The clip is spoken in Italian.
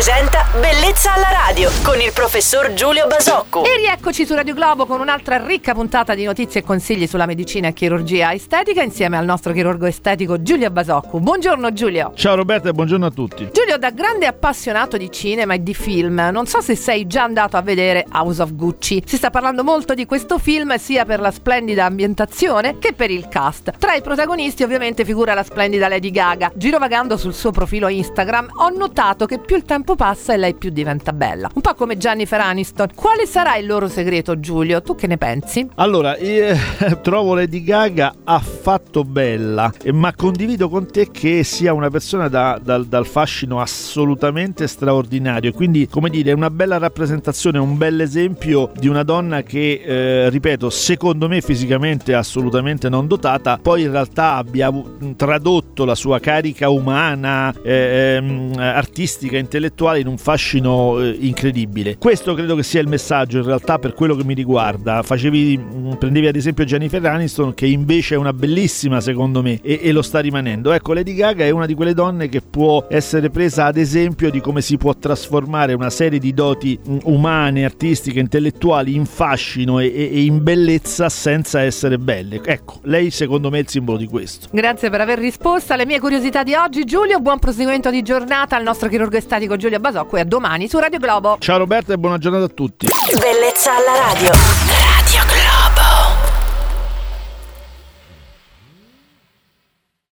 presenta Bellezza alla radio con il professor Giulio Basocco. E rieccoci su Radio Globo con un'altra ricca puntata di notizie e consigli sulla medicina e chirurgia estetica insieme al nostro chirurgo estetico Giulio Basocco. Buongiorno Giulio. Ciao Roberta e buongiorno a tutti. Giulio, da grande appassionato di cinema e di film, non so se sei già andato a vedere House of Gucci. Si sta parlando molto di questo film sia per la splendida ambientazione che per il cast. Tra i protagonisti ovviamente figura la splendida Lady Gaga. Girovagando sul suo profilo Instagram ho notato che più il tempo passa e lei più diventa bella. Un po' come Jennifer Aniston. Quale sarà il loro segreto, Giulio? Tu che ne pensi? Allora, eh, trovo Lady Gaga affatto bella, ma condivido con te che sia una persona da, dal, dal fascino assolutamente straordinario. Quindi, come dire, è una bella rappresentazione, un bel esempio di una donna che, eh, ripeto, secondo me fisicamente assolutamente non dotata, poi in realtà abbia tradotto la sua carica umana, eh, ehm, artistica, intellettuale in un fascino eh, incredibile. Questo credo che sia il messaggio in realtà per quello che mi riguarda. Facevi, mm, prendevi ad esempio Jennifer Aniston che invece è una bellissima secondo me e, e lo sta rimanendo. Ecco, Lady Gaga è una di quelle donne che può essere presa ad esempio di come si può trasformare una serie di doti mm, umane, artistiche, intellettuali in fascino e, e in bellezza senza essere belle. Ecco, lei secondo me è il simbolo di questo. Grazie per aver risposto alle mie curiosità di oggi, Giulio. Buon proseguimento di giornata al nostro chirurgo estetico Giulio Basocco e a domani su Radio Globo. Ciao Roberta e buona giornata a tutti. Bellezza alla radio.